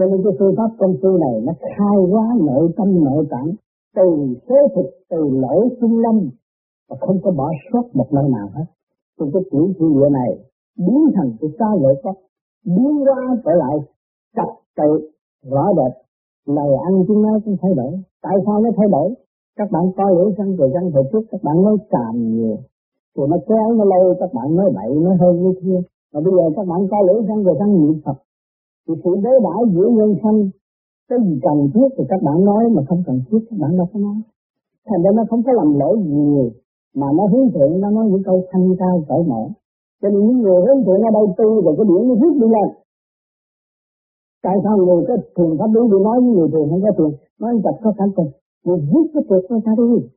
cho nên cái phương pháp công phu này nó khai hóa nội tâm, nội tạng từ thế thực, từ lỗ trung lâm, và không có bỏ sót một nơi nào hết. Trong cái tiểu thiên địa này biến thành cái xa lợi pháp biến hóa trở lại trật tự, rõ rệt lời ăn chúng nó cũng thay đổi. Tại sao nó thay đổi? Các bạn coi lưỡi răng rồi răng hồi trước, các bạn nói càm nhiều. Rồi nó kéo nó lâu, các bạn nói bậy, nói hơn như kia. Và bây giờ các bạn coi lưỡi răng rồi răng niệm phật thì sự đối đãi giữa nhân sanh. Cái gì cần thiết thì các bạn nói, mà không cần thiết các bạn đâu có nói. Thành ra nó không có làm lỗi gì nhiều, mà nó hướng thượng, nó nói những câu thanh cao cởi mở. Cho nên những người hướng thượng ở đây tu rồi cái điểm nó rút đi lên. Tại sao người có thường pháp lý đi nói với người thường không có thường nói chặt có cảm tình người rút cái trượt nó ra đi.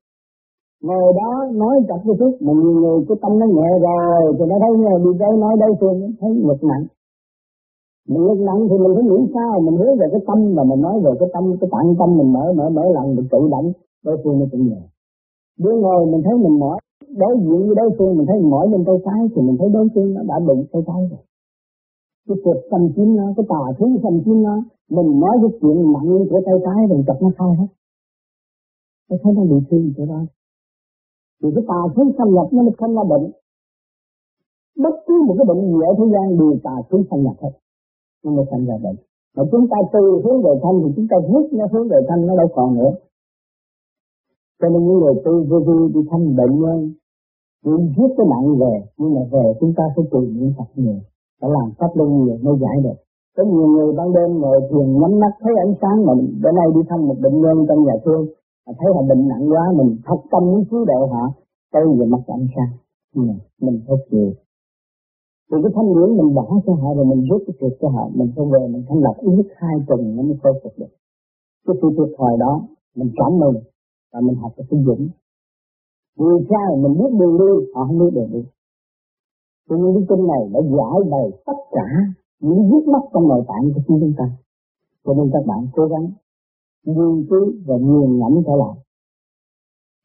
Ngồi đó nói chặt cái thuốc mà nhiều người cái tâm nó nhẹ rồi, thì nó thấy nghe đi đây nói đây thường thấy ngực nặng mình lúc nặng thì mình phải nghĩ sao? Mình hướng về cái tâm và mình nói về cái tâm, cái tạng tâm mình mở mở mở lần mình tự động. Đối phương nó cũng nhẹ đứa ngồi mình thấy mình mỏi, đối diện với đối phương mình thấy mình mỏi bên tay trái thì mình thấy đối phương nó đã đụng tay trái rồi. Cái cuộc xâm chiếm nó, cái tà thứ xâm chiếm nó, mình nói cái chuyện nặng của tay trái rồi chặt nó khai hết. Nó thấy nó bị thương chỗ đó. Thì cái tà thứ xâm nhập nó không là bệnh. Bất cứ một cái bệnh gì ở thế gian, đều tà thứ xâm nhập hết nó mới thành ra bệnh. Mà chúng ta từ hướng về thanh thì chúng ta hút nó hướng về thanh, nó đâu còn nữa. Cho nên những người tu vô vi đi thăm bệnh nhân chỉ rút cái nặng về, nhưng mà về chúng ta phải tìm những Phật nhiều phải làm pháp luân nhiều mới giải được. Có nhiều người ban đêm ngồi thiền nhắm mắt thấy ánh sáng mà bữa nay đi thăm một bệnh nhân trong nhà thương, mà thấy họ bệnh nặng quá, mình thật tâm muốn cứu độ họ, tới giờ mặt ánh sáng. Nhưng mà mình phải chịu thì cái thanh điển mình bỏ cho họ rồi mình rút cái thiệt cho họ, mình không về, mình thanh lập ít hai tuần nó mới khôi phục được. Cái sự thiệt thòi đó, mình cảm mừng và mình học cái dũng người cha mình biết đường đi, họ không biết đường đi. Cho nên cái kinh này đã giải bày tất cả những vết mắt trong nội tạng của chúng ta. Cho nên các bạn cố gắng nghiên cứu và nghiền ngẫm trở lại.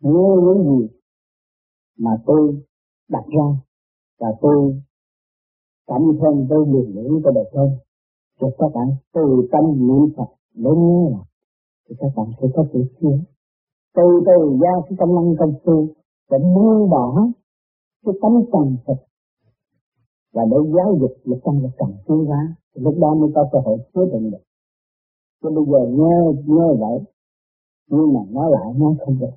Nghe những gì mà tôi đặt ra và tôi cảm thân tôi liều lĩnh cho đời tôi cho các bạn từ tâm niệm Phật để nghe là thì các bạn sẽ có sự tiến từ từ ra cái công năng công phu để buông bỏ cái tấm trần Phật. Và để giáo dục lực tâm lực trần tiến hóa, thì lúc đó mới có cơ hội chứa định được. Chứ bây giờ nghe nghe vậy, nhưng mà nói lại nói không được.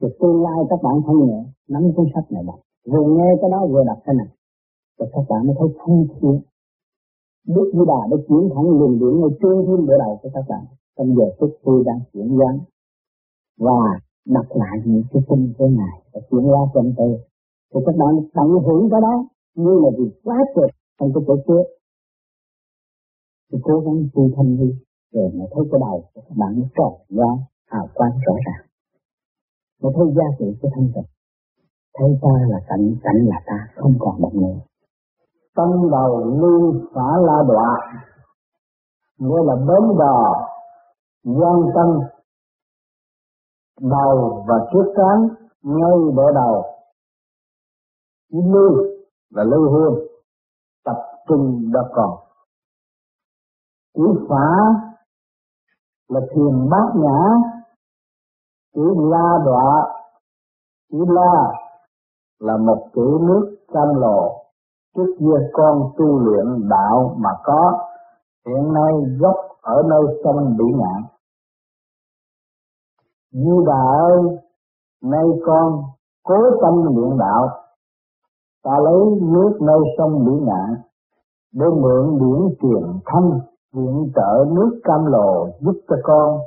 Thì tương lai các bạn không nhẹ nắm cuốn sách này đọc. Vừa nghe cái đó vừa đọc cái này và các bạn mới thấy thông thiên Đức Di Đà đã chuyển thẳng luồng điển ngay trên thiên địa đầu của các bạn trong giờ phút tôi đang chuyển hóa và đặt lại những cái kinh của Ngài và chuyển hóa trong tôi thì các bạn tận hưởng cái đó, như là việc quá tuyệt trong cái chỗ trước thì cố gắng tu thanh đi, rồi mà thấy cái đầu của các bạn nó tròn ra, hào quang rõ ràng. Mà thấy giá trị của thanh tịnh. Thấy ta là cảnh cảnh là ta, không còn một nữa tâm đầu lưu xả la đọa, nghĩa là bến đò gian tâm, đầu và trước cán ngay đỡ đầu. Lưu là lưu hương, tập trung đã còn. Chữ phá là thiền bát nhã, chữ la đọa, chữ la là một chữ nước cam lộ trước kia con tu luyện đạo mà có hiện nay gốc ở nơi sông bị nạn như bà ơi, nay con cố tâm luyện đạo, ta lấy nước nơi sông bị nạn để mượn điển truyền thanh, viện trợ nước cam lồ giúp cho con,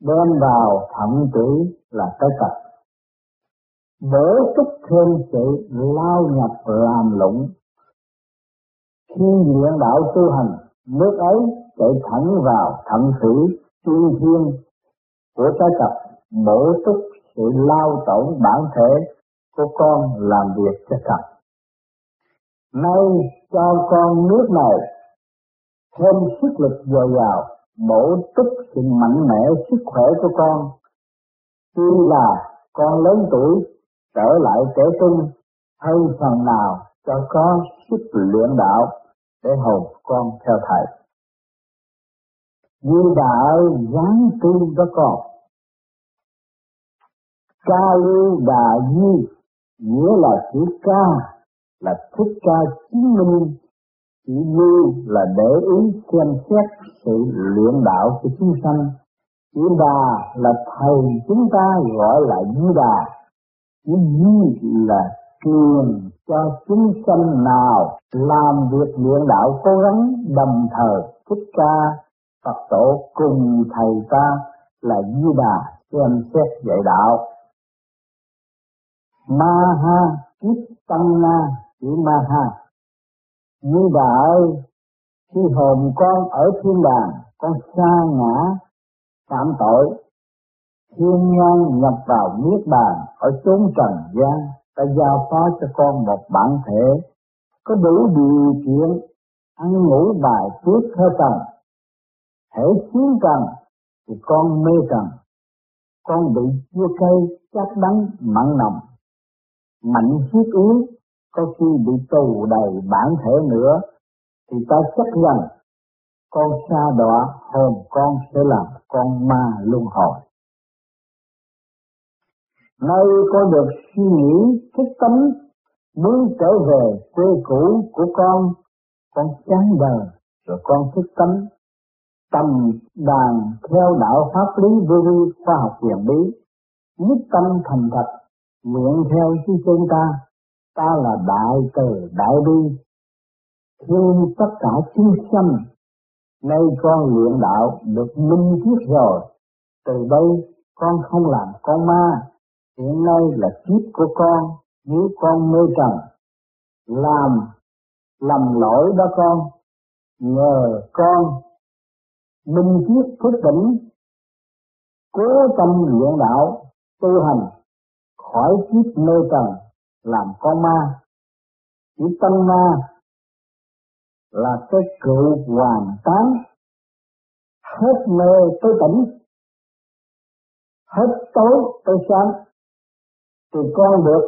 đem vào thậm tử là cái cặp. Đỡ chút thêm sự lao nhập làm lụng khi nguyện đạo tu hành, nước ấy chạy thẳng vào thận thủy tiên thiên của trái cặp bổ túc sự lao tổn bản thể của con làm việc cho cặp. Nay cho con nước này thêm sức lực dồi dào, bổ túc sự mạnh mẽ sức khỏe của con. Tuy là con lớn tuổi trở lại trẻ trung hay phần nào cho có sức luyện đạo để hầu con theo thầy. Như đạo giáng tu có con. Ca lưu đà di, nghĩa là chữ ca, là thích ca chứng minh, chữ như là để ý xem xét sự luyện đạo của chúng sanh chữ đà là thầy chúng ta gọi là di đà chữ di là truyền cho chúng sanh nào làm việc luyện đạo cố gắng đồng thời thích ca Phật tổ cùng thầy ta là Di Đà xem xét dạy đạo. Ma ha kiếp tăng na chữ ma ha. Di Đà ơi, khi hồn con ở thiên đàng, con xa ngã, phạm tội, thiên nhân nhập vào niết bàn ở chốn trần gian, ta giao phó cho con một bản thể, có đủ điều kiện ăn ngủ bài phước theo cần hễ chiến cần thì con mê cần con bị chua cây chắc đắng, mặn nồng. Mạnh thiết yếu có khi bị tù đầy bản thể nữa, thì ta chắc rằng con xa đọa hồn con sẽ làm con ma luân hồi. Nay con được suy nghĩ thức tánh muốn trở về quê cũ của con, con chán đời rồi con thức tánh. Tầm đàn theo đạo pháp lý vô vi khoa học huyền bí nhất tâm thành thật nguyện theo sư chân ta. Ta là đại từ đại bi. Thương tất cả chúng sanh nay con luyện đạo được minh thiết rồi từ đây con không làm con ma hiện nay là kiếp của con, nếu con mê trần làm, lầm lỗi đó con, nhờ con minh triết thức tỉnh, cố tâm luyện đạo, tu hành khỏi kiếp mê trần làm con ma. Chỉ tâm ma là cái cựu hoàn tán, hết mê tới tỉnh, hết tối tới sáng thì con được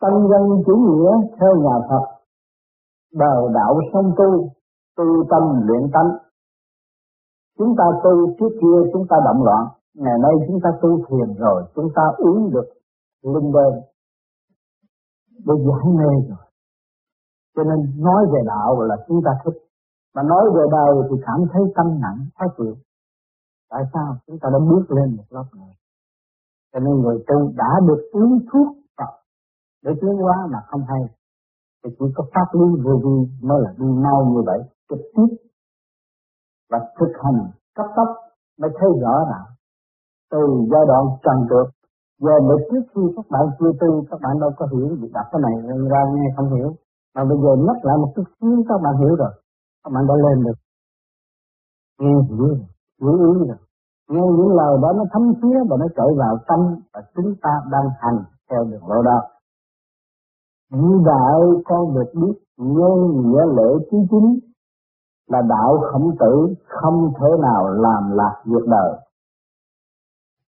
tăng dân chủ nghĩa theo nhà Phật đời đạo song tu tu tâm luyện tánh. Chúng ta tu trước kia chúng ta động loạn, ngày nay chúng ta tu thiền rồi, chúng ta uống được linh đơn để giải mê rồi. Cho nên nói về đạo là chúng ta thích, mà nói về đời thì cảm thấy tâm nặng khó chịu tại sao? Chúng ta đã bước lên một lớp này cho nên người tu đã được uống thuốc Phật. Để tiến hóa mà không hay. Thì chỉ có pháp lý vô vi mới là đi mau như vậy, trực tiếp và thực hành cấp tốc mới thấy rõ ràng. Từ giai đoạn trần được giờ mới trước khi các bạn chưa tu, các bạn đâu có hiểu việc đọc cái này, ra nghe không hiểu. Mà bây giờ nhắc lại một chút xíu, các bạn hiểu rồi. Các bạn đã lên được. Nghe hiểu rồi hiểu ý rồi nghe những lời đó nó thấm thía và nó trở vào tâm và chúng ta đang hành theo đường lối đó. Như đạo con được biết nhân nghĩa lễ chí chính là đạo khổng tử không thể nào làm lạc việc đời.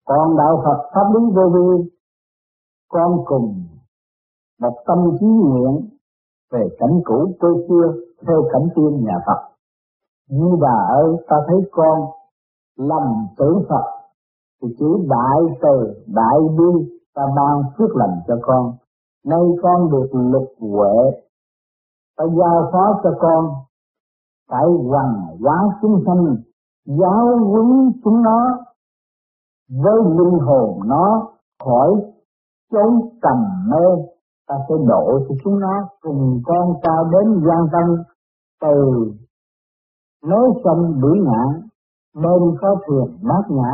Còn đạo Phật pháp lý vô vi, con cùng một tâm trí nguyện về cảnh cũ tôi xưa theo cảnh tiên nhà Phật. Như bà ơi ta thấy con lầm tưởng Phật. Thì chỉ đại từ, đại bi ta ban phước lành cho con. Nay con được lục huệ. Ta giao phó cho con. Phải hoàn hóa chúng sanh, giáo huấn chúng nó, với linh hồn nó khỏi chốn trầm mê. Ta sẽ độ cho chúng nó cùng con cao đến gian tâm từ nối sông đuổi ngạn bên có thuyền bát nhã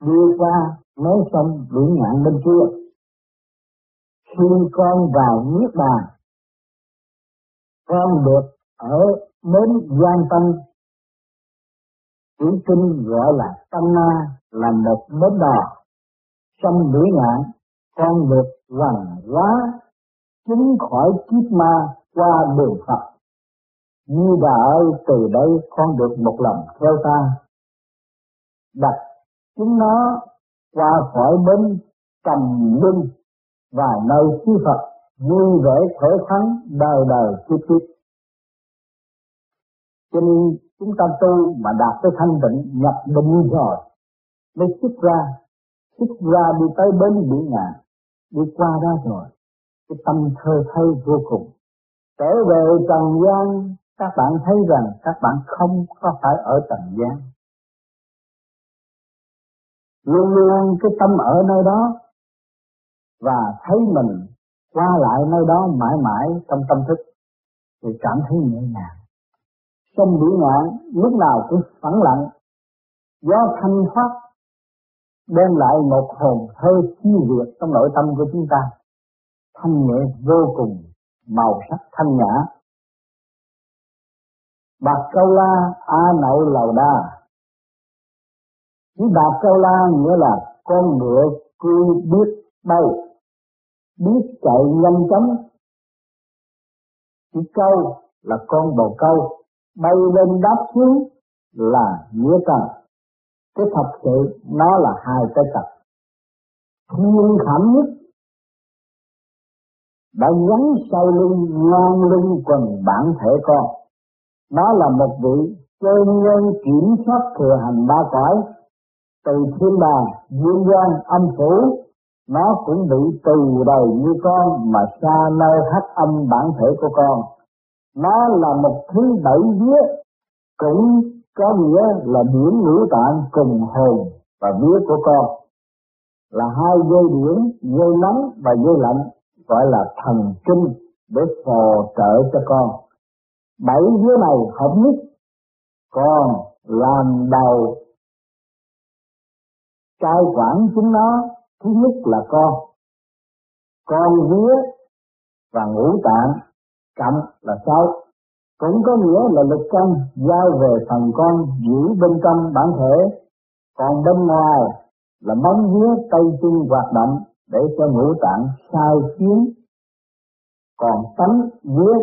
đưa qua nối sông đuổi ngạn bên kia khi con vào niết bàn, con được ở đến gian tâm chữ kinh gọi là tâm na là một bến đò trong đuổi ngạn con được hoàn hóa chính khỏi kiếp ma qua đường Phật. Như bà ơi, từ đây con được một lần theo ta. Đặt chúng nó qua khỏi bến trầm luân và nơi sư Phật vui vẻ khởi thắng đời đời kiếp kiếp. Cho nên chúng ta tu mà đạt tới thanh tịnh, nhập định rồi, mới xuất ra xuất ra đi tới bến biển ngạn đi qua đó rồi, cái tâm thơ thay vô cùng trở về trần gian, các bạn thấy rằng các bạn không có phải ở trần gian luôn luôn cái tâm ở nơi đó và thấy mình qua lại nơi đó mãi mãi trong tâm thức, thì cảm thấy nhẹ nhàng. Trong biển ngạn lúc nào cũng phẳng lặng, gió thanh thoát, đem lại một hồn thơ siêu việt trong nội tâm của chúng ta. Thanh nhẹ vô cùng, màu sắc thanh nhã. Bạc câu la a nậu lầu đa chữ bạc cao la nghĩa là con ngựa cứ biết bay, biết chạy nhanh chóng. Chữ câu là con bồ câu bay lên đáp xuống là nghĩa cần cái thật sự nó là hai cái tập thiên khảm nhất. Đã gắn sau lưng ngang lưng quần bản thể con. Nó là một vị cơ nhân kiểm soát thừa hành ba cõi từ thiên đàng, dương gian, âm phủ, nó cũng bị từ đầy như con mà xa nơi hắc âm bản thể của con. Nó là một thứ bảy vía, cũng có nghĩa là điển ngũ tạng cùng hồn và vía của con. Là hai dây điển dây nóng và dây lạnh, gọi là thần kinh để phò trợ cho con. Bảy vía này hợp nhất con làm đầu cai quản chúng nó, thứ nhất là con. Con vía và ngũ tạng cộng là sáu cũng có nghĩa là lực căn giao về phần con giữ bên trong bản thể. Còn bên ngoài là móng vía tay chân hoạt động để cho ngũ tạng sai khiến còn tánh vía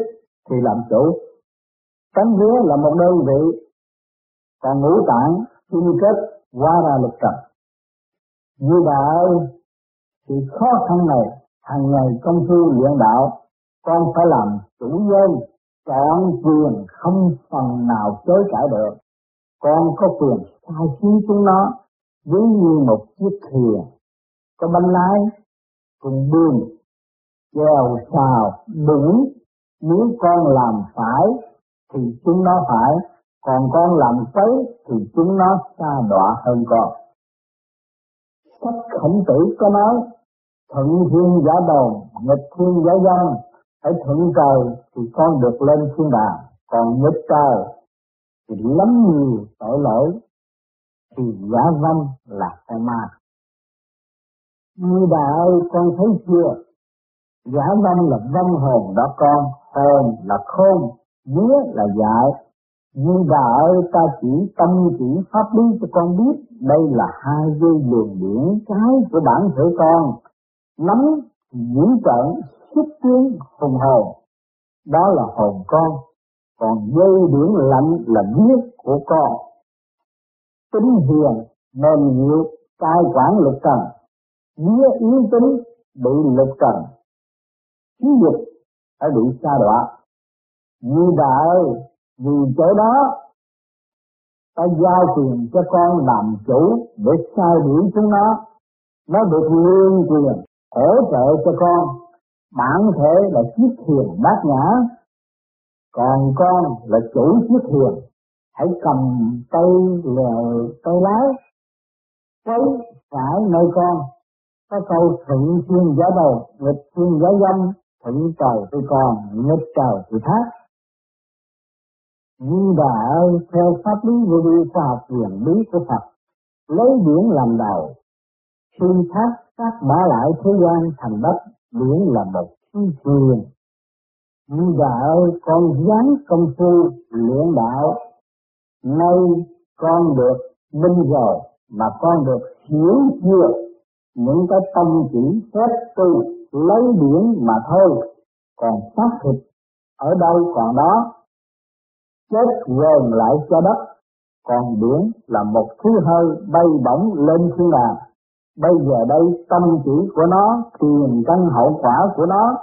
thì làm chủ. Tánh vía là một đơn vị. Còn ngũ tạng chung kết qua ra lực trần như đạo thì khó khăn này, hàng ngày công phu luyện đạo, con phải làm chủ nhân, chọn quyền không phần nào chối cãi được. Con có quyền sai khiến chúng nó giống như một chiếc thuyền. Có bánh lái cùng đường chèo xào đúng nếu con làm phải, thì chúng nó phải. Còn con làm quấy thì chúng nó xa đọa hơn con sách khổng tử có nói, thuận thiên giả đồn, nghịch thiên giả dân phải thuận trời thì con được lên thiên đàng, còn nghịch trời thì lắm nhiều tội lỗi, thì giả văn là con ma. Như bà ơi, con thấy chưa? Giả văn là văn hồn đó con, hồn là khôn, vía là dại nhưng bà ơi, ta chỉ tâm chỉ pháp lý cho con biết, đây là hai dây đường điển trái của bản thể con. Nắm dữ trận xuất tiến, hùng hồn. Đó là hồn con. Còn dây điển lạnh là biết của con. Tính hiền, mềm nhược, cai quản lực trần. Vía yếu tính, bị lực trần. Khí dục phải bị xa đọa. Như bà vì chỗ đó, ta giao quyền cho con làm chủ để sai đuổi chúng nó. Nó được nguyên quyền hỗ trợ cho con. Bản thể là chiếc thuyền bát nhã. Còn con là chủ chiếc thuyền. Hãy cầm tay lèo tay lái, quấy phải nơi con. Có câu thuận thiên gió đầu, nghịch thiên gió dâm thuận trời thì còn, nghịch trời thì thác nhưng bà ơi, theo pháp lý vô vi khoa học quyền bí của Phật lấy biển làm đầu xin thác các bả lại thế gian thành đất biển là một phi thuyền như bà ơi con dán công phu luyện đạo nay con được minh rồi mà con được hiểu chưa? Những cái tâm chỉ phép tu lấy biển mà thôi còn xác thịt ở đâu còn đó? Chết quền lại cho đất. Còn biển là một thứ hơi bay bổng lên thiên đàng. Bây giờ đây, tâm chỉ của nó tiền căn hậu quả của nó,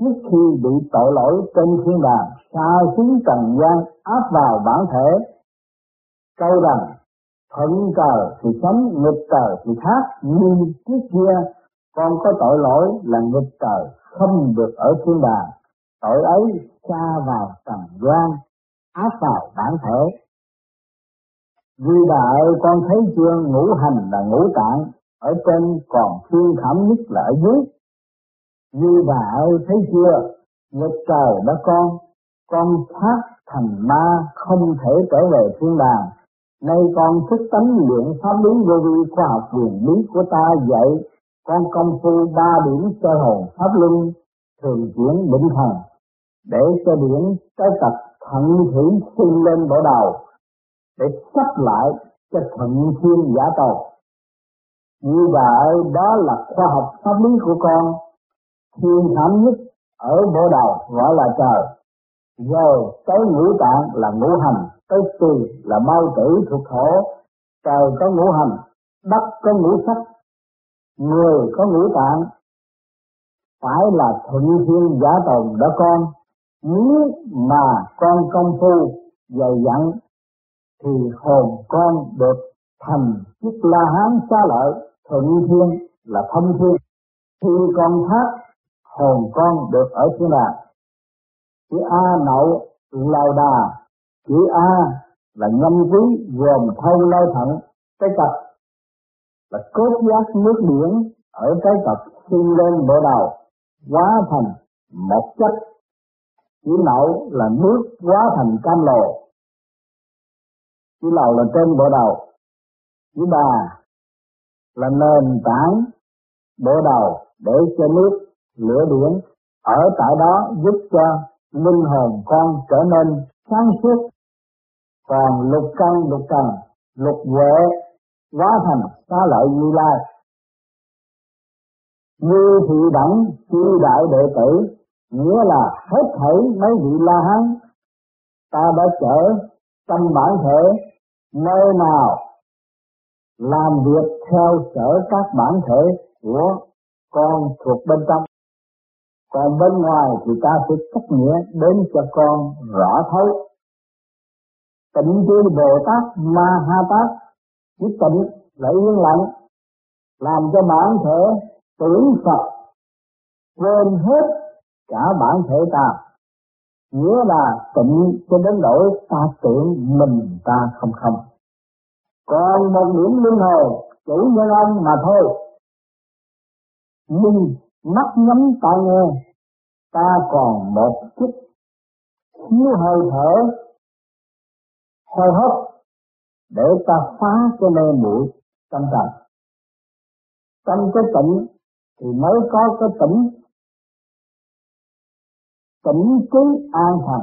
trước khi bị tội lỗi trên thiên đàng, xa xuống trần gian áp vào bản thể. Câu rằng, thuận cờ thì sống nghịch cờ thì khác. Nhưng trước kia con có tội lỗi là nghịch cờ không được ở thiên đàng. Tội ấy xa vào trần gian áp vào bản thể. Vì đạo con thấy chưa? Ngũ hành là ngũ tạng, ở trên còn thiên thảm nhất là ở dưới. Như đạo thấy chưa? Nghịch trời đó con con thoát thành ma không thể trở về thiên đàng. Nay con thức tánh luyện pháp lý vô vi khoa học quyền lý của ta dạy, con công phu ba điểm sơ hồn pháp luân thường chuyển định thần, để cho điển cái tập thận hưởng sinh lên bộ đầu để sắp lại cho thận thiên giả cầu như vậy, đó là khoa học pháp lý của con, thiên thảm nhất ở bộ đầu gọi là trời. Rồi tới ngũ tạng là ngũ hành, tới tỳ là bao tử thuộc thổ, trời có ngũ hành, đất có ngũ sắc, người có ngũ tạng. Phải là thuận thiên giả tồn đó con nếu mà con công phu dày dặn, thì hồn con được thành chức la hán xa lợi, thuận thiên là thông thiên. Khi con thác, hồn con được ở thiên đàng. Chữ a nậu lao đà, chữ a là ngâm quý gồm thâu lao thận, cái cặp là cốt giác nước biển ở cái cặp sinh lên bộ đầu, hóa thành một chất chỉ nậu là nước hóa thành cam lồ chỉ lầu là trên bộ đầu. Chỉ bà là nền tảng bộ đầu để cho nước lửa điển ở tại đó giúp cho linh hồn con trở nên sáng suốt. Còn lục căn, lục trần, lục huệ hóa thành xá lợi như lai. Như thị đẳng chư đại đệ tử nghĩa là hết thảy mấy vị la hán. Ta đã trở tâm bản thể nơi nào làm việc theo sở các bản thể của con thuộc bên trong. Còn bên ngoài thì ta sẽ cách nghĩa đến cho con rõ thấu. Tịnh chư bồ tát ma ha tát chỉ tịnh là yên lặng, làm cho bản thể tưởng phật quên hết cả bản thể ta. Nghĩa là tịnh cho đến nỗi ta tưởng mình ta không không. Còn một điểm linh hồn, chủ nhân ông mà thôi. Nhưng mắt nhắm ta nghe, ta còn một chút. Thiếu hơi thở, hơi hấp để ta phá cái mê muội tâm trạng trong cái tỉnh thì mới có cái tỉnh tỉnh trí an thần.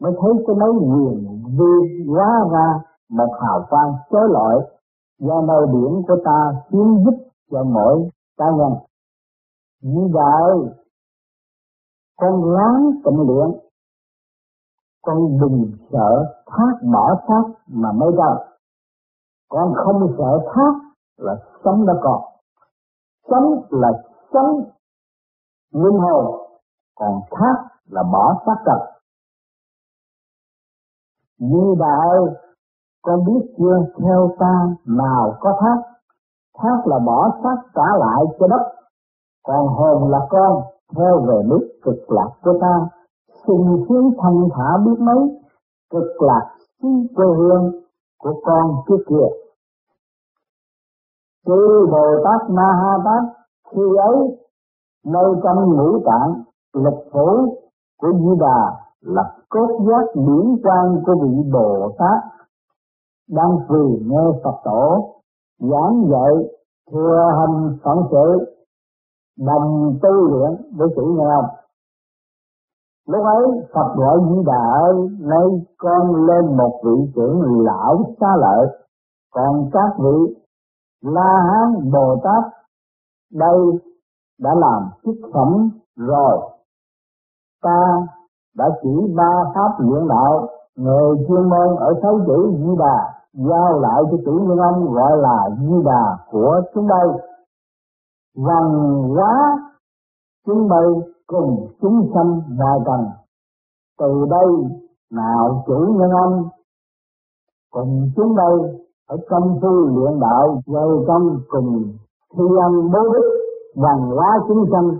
Mới thấy cái mấy quyền vi hóa ra một hào quang chói lọi do nơi điểm của ta kiếm giúp cho mỗi cá nhân. Như vậy, con láng tịnh luyện, con đừng sợ thác bỏ thác mà mới ra con không sợ thác là sống đã còn. Sống là sống linh hồn còn thác là bỏ xác trần như bà ơi, con biết chưa? Theo ta, nào có thác thác là bỏ xác trả lại cho đất. Còn hồn là con, theo về nước cực lạc của ta. Xin sướng thanh thả biết mấy, cực lạc xứ quê hương của con trước kia. Chư bồ tát ma ha tát, khi ấy, nơi trong ngũ tạng lục phủ của Di Đà là cốt giác điển quan của vị Bồ Tát đang vì nghe Phật tổ giảng dạy thừa hành phận sự, đồng tu luyện với chủ nghèo. lúc ấy, Phật gọi Di Đà ơi nay con lên một vị trưởng lão xa lợi còn các vị La Hán, Bồ Tát, đây đã làm chức phẩm rồi ta đã chỉ ba pháp luyện đạo người chuyên môn ở sáu chữ di đà, giao lại cho chủ nhân ông gọi là di đà của chúng đây văn hóa chúng đây cùng chúng sanh ngoài trần từ đây nào chủ nhân ông cùng chúng đây ở công phu luyện đạo dày công cùng thi âm bố đức văn hóa chúng sanh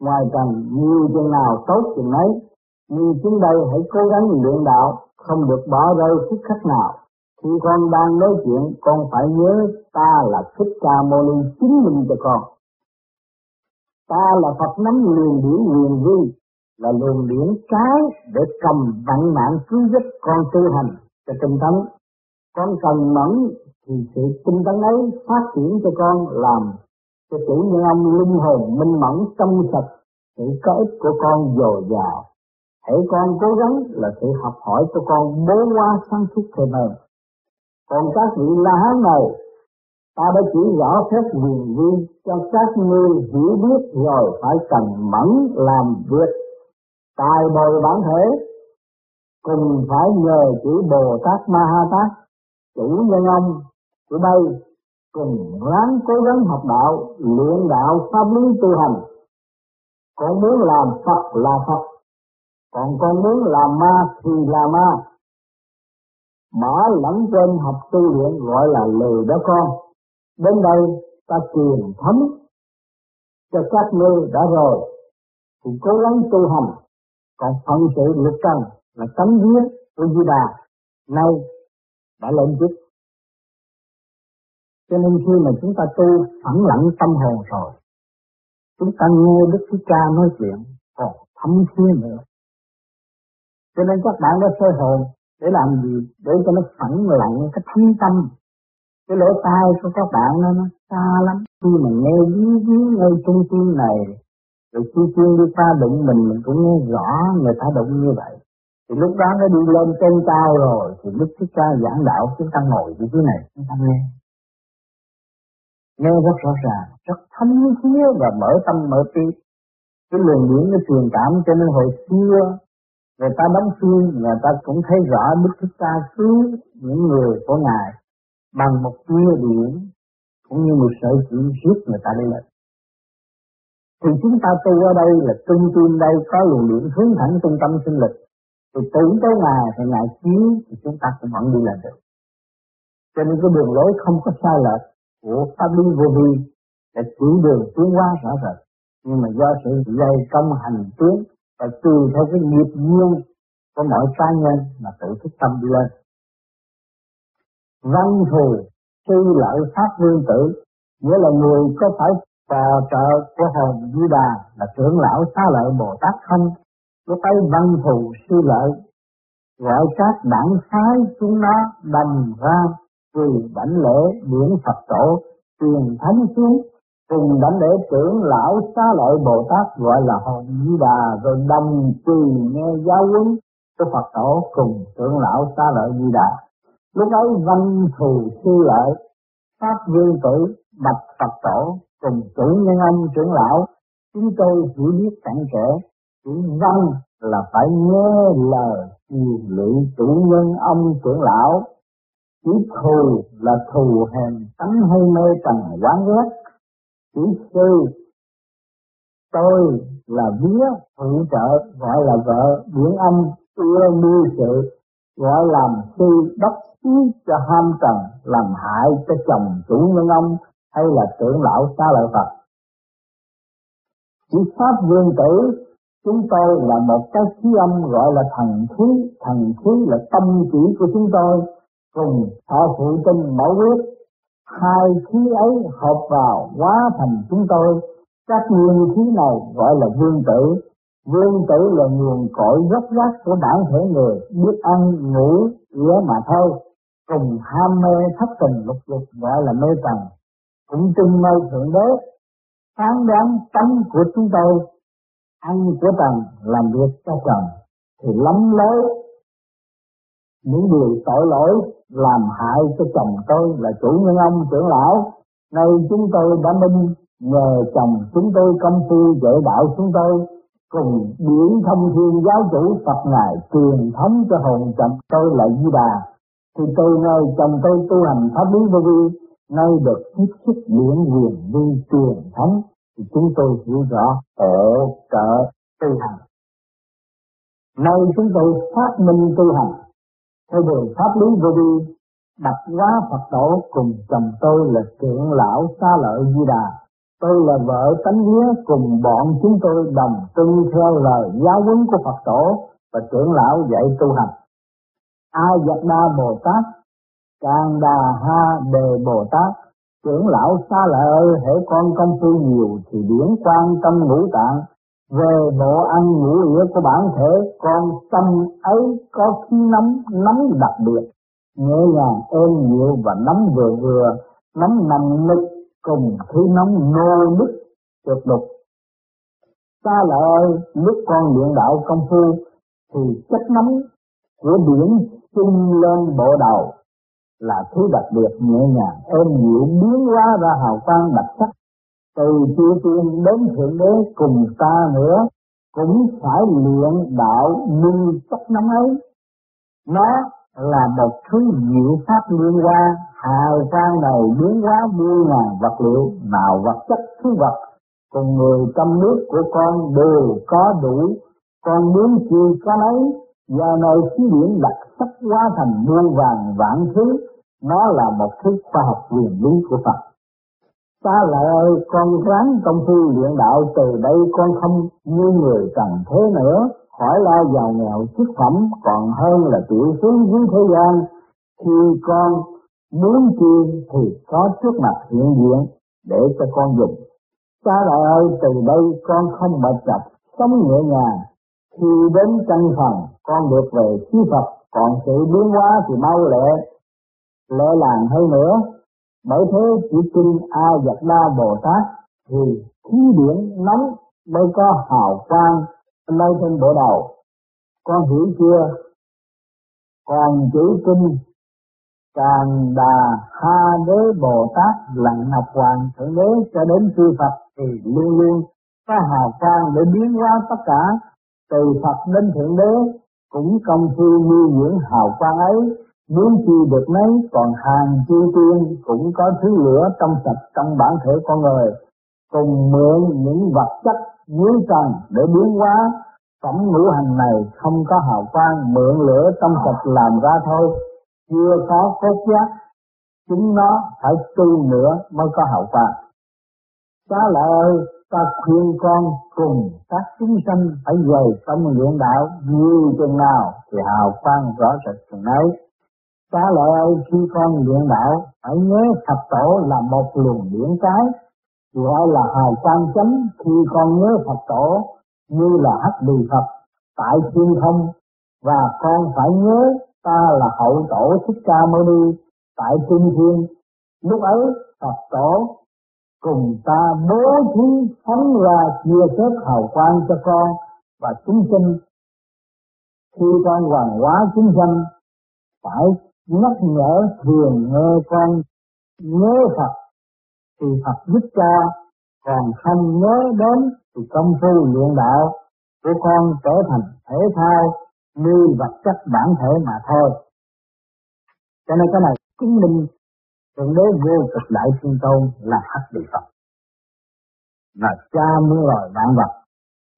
ngoài trần nhiều chừng nào tốt chừng ấy nhưng chúng đây hãy cố gắng luyện đạo, không được bỏ rơi phút khắc nào. Khi con đang nói chuyện, con phải nhớ ta là thích ca mâu ni chứng minh cho con. Ta là phật nắm liền điển huyền vi, là luồng điển trái để cầm vận mạng cứu giúp con tu hành cho tinh tấn. Con cần mẫn thì sự tinh tấn ấy phát triển cho con làm cho chủ nhân ông linh hồn minh mẫn trong sạch, sự có ích của con dồi dào. Hãy con cố gắng là sự học hỏi cho con bố qua sáng suốt thêm hơn còn các vị la hán này, ta đã chỉ rõ phép quyền vi cho các ngươi hiểu biết rồi phải cần mẫn làm việc. Tài bồi bản thể, cùng phải nhờ chữ Bồ Tát Ma Ha Tát, chủ nhân ông của đây cùng ráng cố gắng học đạo, luyện đạo pháp lý tu hành. Con muốn làm Phật là Phật, còn con muốn làm ma thì là ma. Mở lẫn trên học tu luyện gọi là lười đó con. Đến đây ta truyền thống cho các ngươi đã rồi. Thì cố gắng tu hành, còn phận sự lực cần là tấm viết của Di Đà. Nay đã lên chức cho nên khi mà chúng ta tu phẳng lặng tâm hồn rồi chúng ta nghe Đức Thích Ca nói chuyện còn thấm thía nữa. Cho nên các bạn đã sơ hồn để làm gì? Để cho nó phẳng lặng cái thâm tâm. Cái lỗ tai của các bạn nó, nó xa lắm. Khi mà nghe dí dí ngay trung tim này rồi khi chuyên đi qua đụng mình mình cũng nghe rõ người ta đụng như vậy. Thì lúc đó nó đi lên trên cao rồi thì lúc Thích Ca giảng đạo chúng ta ngồi như thế này chúng ta nghe nghe rất rõ ràng, rất thấm thía và mở tâm, mở trí. Cái luồng điển nó truyền cảm cho nên hồi xưa, người ta đóng phim, người ta cũng thấy rõ Đức Thích Ca cứu những người của Ngài bằng một tia điển cũng như một sợi chỉ giết người ta đi lên. Thì chúng ta tu ở đây là trung tâm đây, có luồng điện hướng thẳng trung tâm sinh lực. Thì tưởng tới Ngài, thì Ngài chiếu, thì chúng ta cũng vẫn đi làm được. Cho nên cái đường lối không có sai lệch của pháp lý vô vi để chỉ đường tiến hóa rõ rệt. Nhưng mà do sự dày công hành tiến, và tùy theo cái nghiệp duyên của mọi cá nhân mà tự thức tâm đi lên. Văn thù sư lợi, pháp vương tử, nghĩa là người có phải phò trợ của hồn di đà là trưởng lão xá lợi bồ tát không? Có tay văn thù, sư lợi, gọi các đảng phái chúng nó đầm ra vì đảnh lễ điển Phật tổ truyền thánh xuống, cùng đảnh lễ trưởng lão xá lợi Bồ Tát gọi là hồn di đà, rồi đồng trì nghe giáo huấn của Phật tổ cùng trưởng lão xá lợi di đà. Lúc ấy văn thù sư lợi, pháp vương tử bạch Phật tổ cùng chủ nhân ông trưởng lão, chúng tôi chỉ biết cặn kẽ chữ văn là phải nghe lời truyền lụy chủ nhân ông trưởng lão chỉ thù là thù hèn tánh hay mê trần quán ghét chỉ sư tôi là vía phụ trợ gọi là vợ biển âm ưa mưu sự gọi làm sư đốc chí cho ham trần làm hại cho chồng chủ nhân ông hay là trưởng lão xa lợi Phật. chỉ Pháp Vương Tử chúng tôi là một cái khí âm gọi là thần khí, thần khí là tâm chỉ của chúng tôi cùng họ phụ tinh mẫu quyết hai khí ấy hợp vào hóa thành chúng tôi. Các nguyên khí này gọi là vương tử. Vương tử là nguồn cội gốc gác của bản thể người, biết ăn, ngủ nghĩa mà thôi. Cùng ham mê thất tình lục dục gọi là mê trần. Cũng chung mê thượng đế. Phán đoán tánh của chúng tôi, ăn của trần, làm việc cho trần, thì lắm lối những người tội lỗi làm hại cho chồng tôi là chủ nhân ông, trưởng lão. Nay chúng tôi đã minh nhờ chồng chúng tôi công phu dạy đạo chúng tôi, cùng điển thông thiên giáo chủ Phật ngài truyền thống cho hồn chồng tôi là Di Đà. Thì từ nơi chồng tôi tu hành pháp lý vô vi, nay được tiếp xúc điển quyền vi truyền thống, thì chúng tôi hiểu rõ ở trợ tu hành. Nay chúng tôi phát minh tu hành theo đường pháp lý vô vi đặt quá Phật tổ cùng chồng tôi là trưởng lão xa lợi Di Đà. Tôi là vợ tánh vía cùng bọn chúng tôi đồng tuân theo lời giáo huấn của Phật tổ và trưởng lão dạy tu hành. A Dật Đa Bồ Tát, Càng Đà Ha Đề Bồ Tát, trưởng lão xa lợi hệ con công phu nhiều thì điển quan tâm ngũ tạng về bộ ăn ngủ nghĩa của bản thể, con tâm ấy có khí nóng nóng đặc biệt. Nhẹ nhàng, êm dịu và nóng vừa vừa nóng nằm lực cùng khí nóng nô nức tuyệt đục. Ta lợi lúc con luyện đạo công phu, thì chất nóng của biển sinh lên bộ đầu là thứ đặc biệt nhẹ nhàng, êm dịu biến hóa ra hào quang đặc sắc từ chư tiên đến thượng đế cùng ta nữa, cũng phải luyện đạo minh chất nóng ấy. Nó là một thứ diệu pháp liên qua hào quang này biến hóa muôn ngàn vật liệu, nào vật chất, thứ vật. Cùng người trong nước của con đều có đủ. Con muốn chi có lấy do nơi khí điển đặc sắc hóa thành muôn vàng vạn thứ, nó là một thứ khoa học quyền lý của Phật. Ta lại ơi, con ráng công phu luyện đạo từ đây con không như người trần thế nữa, khỏi lo giàu nghèo chức phẩm còn hơn là tiểu xuống dưới thế gian. Khi con muốn chi thì có trước mặt hiện diện để cho con dùng. Ta lại ơi, từ đây con không mệt chập, sống nhẹ nhàng. Khi đến căn phòng, con được về chi Phật, còn sự biến hóa thì mau lẹ, lẹ làng hơn nữa bởi thế chỉ kinh A Dật Đa Bồ Tát thì khí điển nóng mới có hào quang nơi trên bộ đầu. Con hiểu chưa? Còn chữ kinh Càng Đà Ha Đế Bồ Tát là Ngọc Hoàng Thượng Đế cho đến chư Phật thì luôn luôn có hào quang để biến hóa tất cả, từ Phật đến Thượng Đế cũng công phu nuôi dưỡng hào quang ấy Muốn chi được mấy còn hàng chi tiên cũng có thứ lửa trong sạch trong bản thể con người, cùng mượn những vật chất dưới trần để biến hóa phẩm ngũ hành này không có hào quang mượn lửa trong sạch làm ra thôi, chưa có cốt giác, chúng nó phải tu nữa mới có hào quang. Cha lại ơi, ta khuyên con cùng các chúng sanh phải dày tâm luyện đạo như chừng nào thì hào quang rõ rệt chừng ấy. Cha lợi ơi, khi con luyện đạo hãy nhớ Phật tổ là một luồng điển cái gọi là hài quan chấm khi con nhớ Phật tổ như là hắc bì Phật tại thiên không và con phải nhớ ta là hậu tổ thích ca mâu ni tại trung thiên lúc ấy Phật tổ cùng ta bố thí phóng ra chia sớt hào quang cho con và chúng sinh. Khi con hoàn hóa chúng sanh phải nhắc nhở thường nghe con nhớ Phật thì Phật giúp cho còn không nhớ đến thì công phu luyện đạo của con trở thành thể thao như vật chất bản thể mà thôi. Cho nên cái này chứng minh Thượng đế vô cực đại thiên tôn là hắc địa Phật. Là cha muốn loài vạn vật,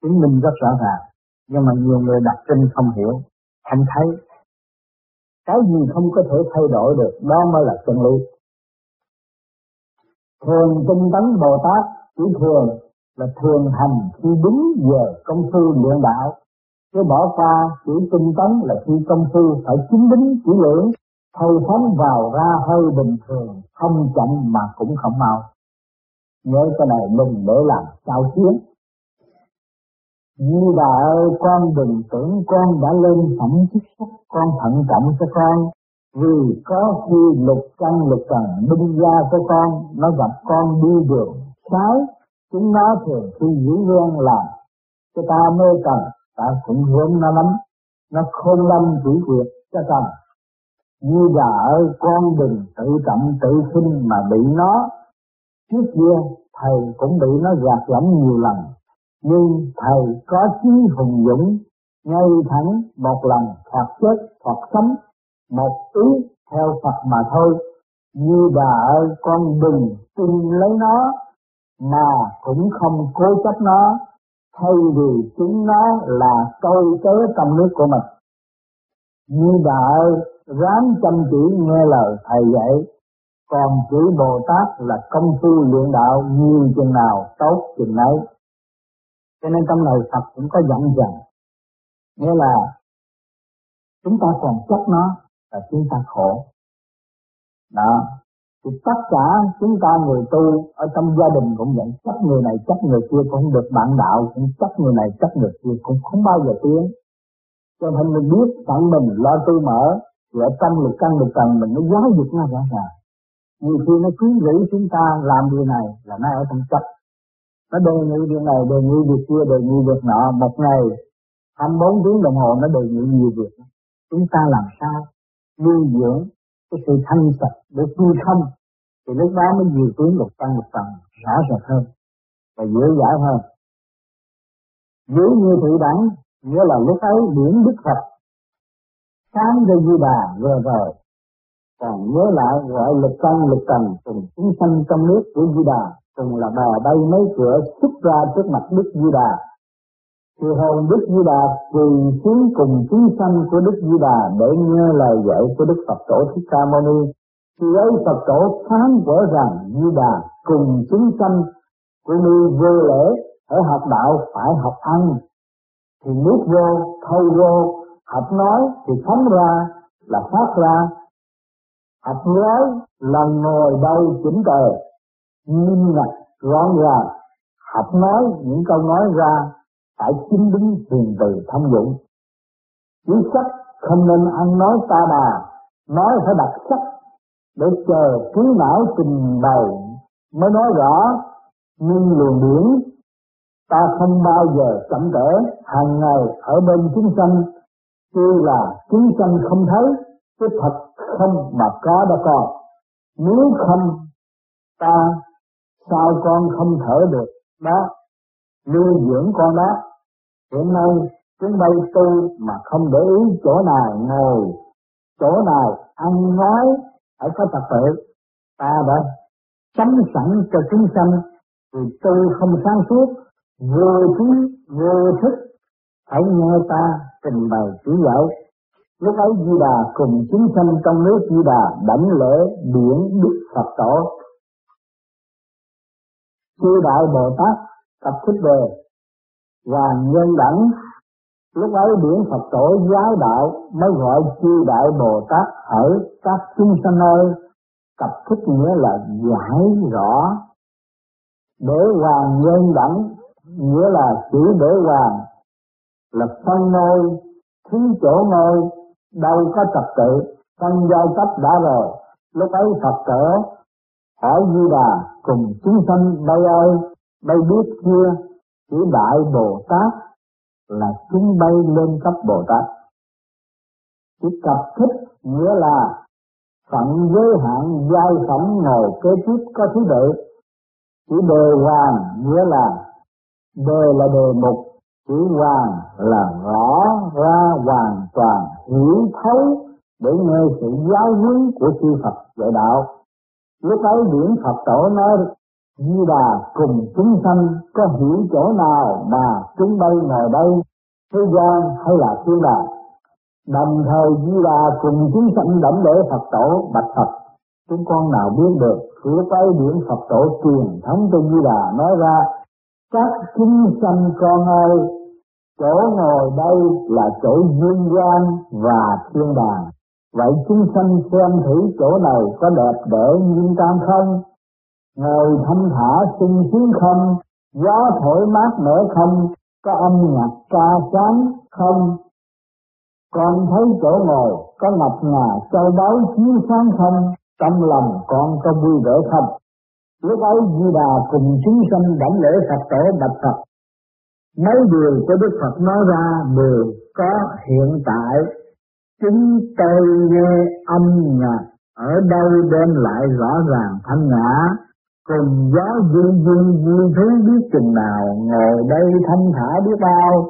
chứng minh rất rõ ràng. Nhưng mà nhiều người đọc kinh không hiểu, không thấy, cái gì không có thể thay đổi được, đó mới là chân lý. Thường tinh tấn Bồ Tát chỉ thường là thường hành khi đúng giờ công phu luyện đạo. Chứ bỏ qua chỉ tinh tấn là khi công phu phải chính đính chỉ lưỡng, thôi phóng vào ra hơi bình thường, không chậm mà cũng không mau. Nhớ cái này đừng để làm sao chiến. Như bà ơi, con đừng tưởng con đã lên phẩm chức sắc, con thận trọng cho con. Vì có khi lục căn lục trần binh gia của con, nó gặp con đi đường trái chúng nó thường khi giữ ghen làm cho ta mê cần ta cũng hướng nó lắm. Nó không lâm chỉ việc cho cần như bà ơi, con đừng tự trọng tự khinh mà bị nó. Trước kia, thầy cũng bị nó gạt lẫm nhiều lần nhưng thầy có chí hùng dũng ngay thẳng một lần hoặc chết hoặc sống một ý theo Phật mà thôi như bà ơi con đừng tin lấy nó mà cũng không cố chấp nó thay vì chúng nó là tôi tớ trong nước của mình Như bà ơi ráng chăm chỉ nghe lời thầy dạy, còn chữ Bồ Tát là công phu luyện đạo nhiều chừng nào tốt chừng ấy. Cho nên trong lời Phật cũng có dặn dần, nghĩa là chúng ta còn chấp nó là chúng ta khổ. Đó, thì tất cả chúng ta người tu ở trong gia đình cũng vậy, chấp người này chấp người kia cũng không được bạn đạo, cũng chấp người này chấp người kia cũng không bao giờ tiến. Cho nên mình biết phận mình lo tu mở, rồi trong lực căn lực trần mình nó giáo dục nó rõ ràng. Nhiều khi nó cứ nghĩ chúng ta làm điều này là nó ở trong chấp. Nó đề nghị điều này, đề nghị việc kia, đề nghị việc nọ, một ngày 24 tiếng đồng hồ nó đề nghị nhiều việc. Chúng ta làm sao nuôi dưỡng cái sự thanh sạch để vui không thì lúc đó mới nhiều tiếng lục tăng lục tầng rõ rệt hơn và dễ dãi hơn. Giữ như thị đẳng nghĩa là lúc ấy điển Đức Phật sáng cho Di Đà vừa rồi còn nhớ lại gọi lực tăng lực tầng cùng chúng sanh trong nước của Di Đà cùng là bè bay mấy cửa xuất ra trước mặt Đức Di Đà thì hồn Đức Di Đà quỳ xuống cùng chúng sanh của Đức Di Đà để nghe lời dạy của Đức Phật Tổ Thích Ca Mâu Ni. Thì ấy Phật Tổ phán vỡ rằng Di Đà cùng chúng sanh của ni vô lễ ở học đạo phải học ăn. Thì nước vô, thâu vô, học nói thì phóng ra là phát ra. Học nói là ngồi đây chỉnh tề nghiêm ngặt rõ ràng, học nói, những câu nói ra phải chính đứng hiền từ thông dụng. Chữ sách không nên ăn nói ta đà nói phải đặt sách để chờ trí não trình bày mới nói rõ. Nhưng luồng điển ta không bao giờ chậm trễ, hàng ngày ở bên chúng sanh, tuy là chúng sanh không thấy cái thật không mà có đã còn nếu không, ta sao con không thở được? Đó, nuôi dưỡng con đó. Hiện nay, chúng bay tu mà không để ý chỗ nào ngồi chỗ nào ăn nói phải có tập tự ta đã chấm sẵn cho chúng sanh, thì tu không sáng suốt, vô trí vô thức, phải nghe ta trình bày chỉ dạy lúc ấy di đà cùng chúng sanh trong nước di đà đảnh lễ biển đức phật tổ chư đại bồ tát tập thích về và nhân đẳng, lúc ấy biển phật tổ giáo đạo mới gọi chư đại bồ tát ở các chúng sanh nơi. Tập thích nghĩa là giải rõ để hoàng nhân đẳng, nghĩa là chữ để hoàng, là phân ngôi thứ chỗ ngôi đâu có trật tự, phân giai cấp đã rồi. Lúc ấy phật tổ ở di đà cùng chúng sanh bay ơi bay biết chưa chỉ đại bồ tát là chúng bay lên cấp bồ tát chỉ cập thích nghĩa là phận giới hạn, giai phẩm ngồi kế tiếp có thứ tự chỉ đề hoàng nghĩa là đề là đề mục chữ hoàng là rõ ra hoàn toàn hiểu thấu để nghe sự giáo huấn của sư Phật dạy đạo. Lúc ấy điển Phật tổ nói Di Đà cùng chúng sanh có hiểu chỗ nào mà chúng đây ngồi đây, thế gian hay là thiên đàng. Đồng thời Di Đà cùng chúng sanh đảnh lễ Phật tổ bạch Phật. Chúng con nào biết được, lúc ấy điển Phật tổ truyền thống cho Di Đà nói ra các chúng sanh con ơi, chỗ ngồi đây là chỗ dương gian và thiên đàng. Vậy chúng sanh xem thử chỗ nào có đẹp đẽ nghiêm trang không? Ngồi thâm thả sung sướng không? Gió thổi mát mẻ không? Có âm nhạc ca sáng không? Con thấy chỗ ngồi có ngập ngà châu báu chiếu sáng không? Trong lòng con có vui vẻ không? Lúc ấy Di Đà cùng chúng sanh đảnh lễ Phật tổ bạch Phật. Mấy điều của Đức Phật nói ra đều có hiện tại. Chúng tôi nghe âm nhạc ở đâu đem lại rõ ràng thanh nhã. Cùng gió dương dương vui thú biết chừng nào ngồi đây thanh thả biết bao.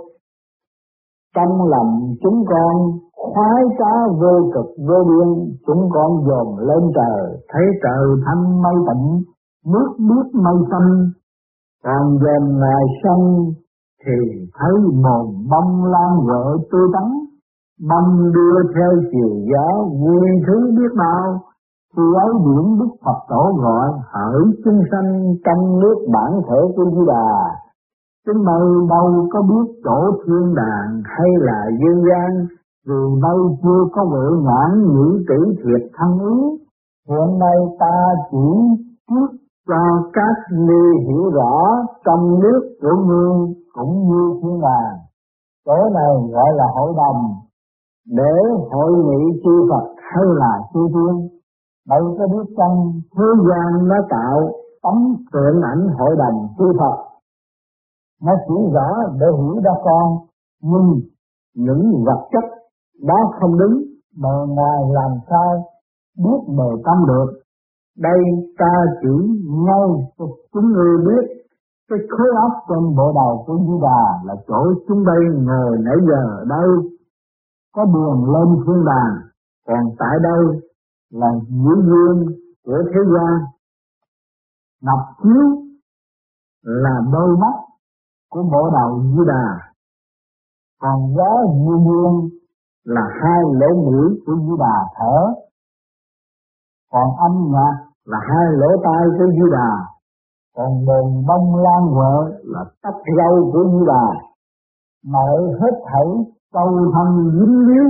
Trong lòng chúng con khoái cá vô cực vô biên, chúng con dồn lên trời, thấy trời thanh mây tịnh, nước biết mây xanh, còn dồn ngoài sân thì thấy mồm bông lan vợ tươi tắn, băng đưa theo chiều gió vui thứ biết bao khi ấy đức Phật tổ gọi hỡi chúng sanh trong nước bản thể của Di Đà. Chúng mày đâu có biết chỗ thiên đàng hay là dương gian vì đây chưa có huệ nhãn nhĩ tỷ thiệt thân ý, hiện nay ta chỉ trước cho các ni hiểu rõ trong nước của ngươi cũng như thiên đàng. Chỗ này gọi là hội đồng để hội nghị chư Phật hay là chư thiên bạn có biết rằng thế gian nó tạo tấm tượng ảnh hội đồng chư Phật. Nó chỉ rõ để hiểu ra con, nhưng những vật chất đó không đứng bề ngoài làm sao biết bề tâm được. Đây ta chỉ ngay cho chúng người biết, cái khối óc trên bộ đầu của Di Đà là chỗ chúng đây ngồi nãy giờ đây có buồn lên thiên đàng còn tại đây là giữ duyên của thế gian. Ngọc chiếu là đôi mắt của bộ đầu Di Đà. Còn gió như duyên là hai lỗ mũi của Di Đà thở. Còn âm nhạc là hai lỗ tai của Di Đà. Còn đồn bông lan huệ là tóc râu của Di Đà. Mọi hết thảy câu thân dính líu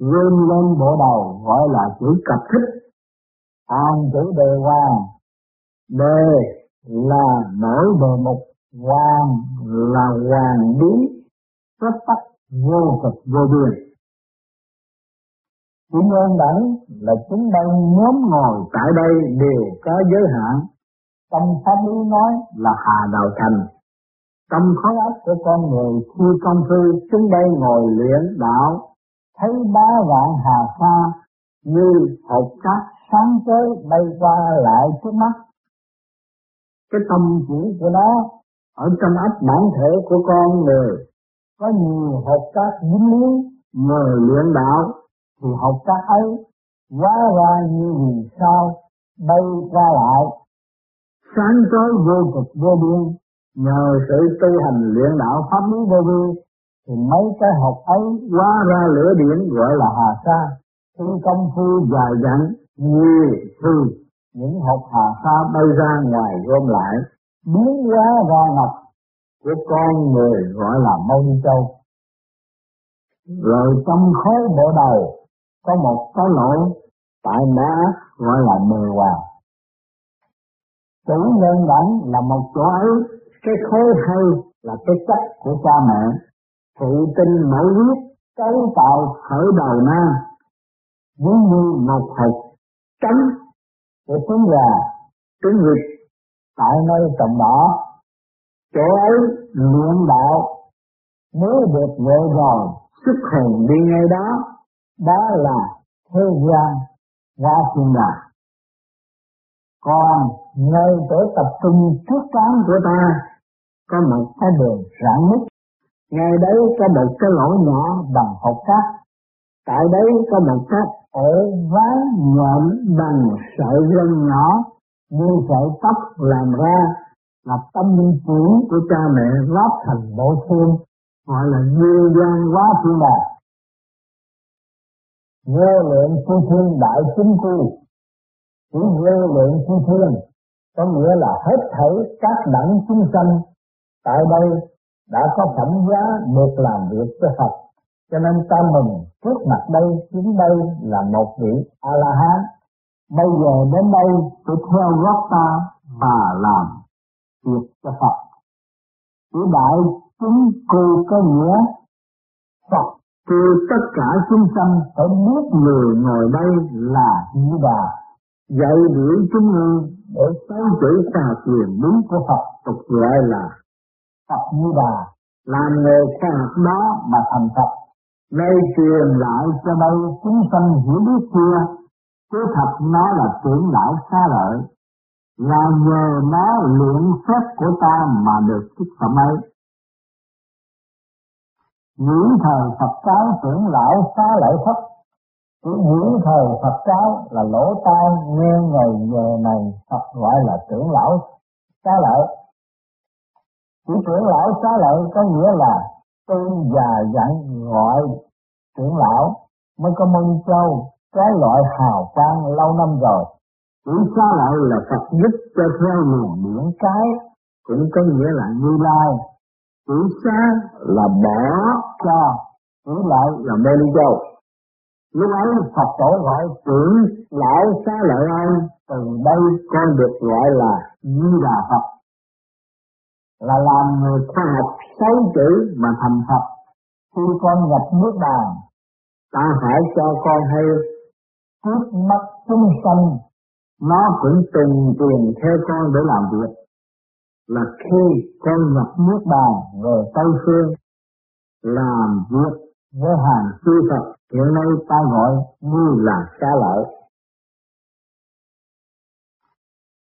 vươn lên bộ đầu, gọi là chữ cặp thích an chữ đề hoàng đề là nở đề mục hoàng là hoàng bí rất tắc vô cực vô biên. Chỉ nhân đẳng là chúng đây nhóm ngồi tại đây đều có giới hạn. Trong pháp lý nói là hà đạo thành trong khối óc của con người, khi công phu chúng đây ngồi luyện đạo, thấy bá vạn hà sa như hột cát sáng tới bay qua lại trước mắt. Cái tâm chỉ của nó ở trong ấp bản thể của con người. Có nhiều hột cát dính líu, ngồi luyện đạo, thì hột cát ấy hóa ra như vì sao bay qua lại. Sáng tối vô cực vô biên nhờ sự tu hành luyện đạo pháp lý vô vi, thì mấy cái hộp ấy hóa ra lửa điện gọi là hà sa. Khi công phu dài dặn, nhiều thì những hộp hà sa bay ra ngoài gom lại, biến hóa ra ngọc của con người gọi là mông châu. Rồi trong khối bộ đầu, có một cái lỗ, tại má gọi là mười hoàng. Chủ nhân đẳng là một chỗ ấy cái khối hơi là cái chất của cha mẹ, phụ tinh mẫu huyết, cấu tạo khởi đầu nam giống như một hạt trắng của trứng gà, trứng vịt, tại nơi trồng đỏ chỗ ấy luyện đạo, mới được vợ rồi xuất hồn đi ngay đó. Đó là thế gian, ra thiên đàng. Còn nơi chỗ tập trung trước trán của ta có một cái đường rạn nứt. Ngay đấy có một cái lỗ nhỏ bằng hột cát. Tại đấy có một cái ổ ván nhọn bằng sợi lông nhỏ. Như sợi tóc làm ra là tâm linh chuyển của cha mẹ góp thành bộ xương gọi là duyên gian quá thiên đàng. Vô lượng phu thiên đại chính quy. Chỉ vô lượng phu thiên có nghĩa là hết thảy các đẳng chúng sanh tại đây đã có phẩm giá được làm việc cho Phật. Cho nên ta mừng, trước mặt đây chính đây là một vị a la hán bây giờ đến đây, tôi theo gót ta và làm việc cho Phật. Chỉ đại chúng cư có nghĩa, Phật kêu tất cả chúng sanh phải biết người ngồi đây là Di Đà. Dạy biểu chúng ngươi để sáng chỉ tà quyền đúng của Phật, tục gọi là Phật Như Đà làm nghề khoa học đó mà thành Phật. Nay truyền lại cho đây chúng sanh hiểu biết chưa chứ thật nó là tưởng lão xa lợi. Là nhờ nó luyện phép của ta mà được chức phẩm ấy. Những thời Phật giáo tưởng lão xa lợi thất chỉ những thời Phật giáo là lỗ tai, nghe ngày giờ này Phật gọi là tưởng lão xa lợi chỉ trưởng lão xá lợi có nghĩa là tu già dặn gọi trưởng lão mới có mân châu, cái loại hào quang lâu năm rồi. Chữ xá lợi là Phật giúp cho theo luồng biển cái, cũng có nghĩa là như lai. Chữ xá là bỏ cho, chữ lợi là mê ly châu. Lúc ấy Phật tổ gọi trưởng lão xá lợi an, từ đây con được gọi là Di Đà Phật. Là làm người khoa học sáu chữ mà thành Phật. Khi con nhập nước bàn, ta hãy cho con hay trước mắt chúng sanh, nó cũng từng tiền theo con để làm việc. Là khi con nhập nước bàn về Tây Phương, làm việc với hàng chư Phật hiện nay ta gọi như là xa lợi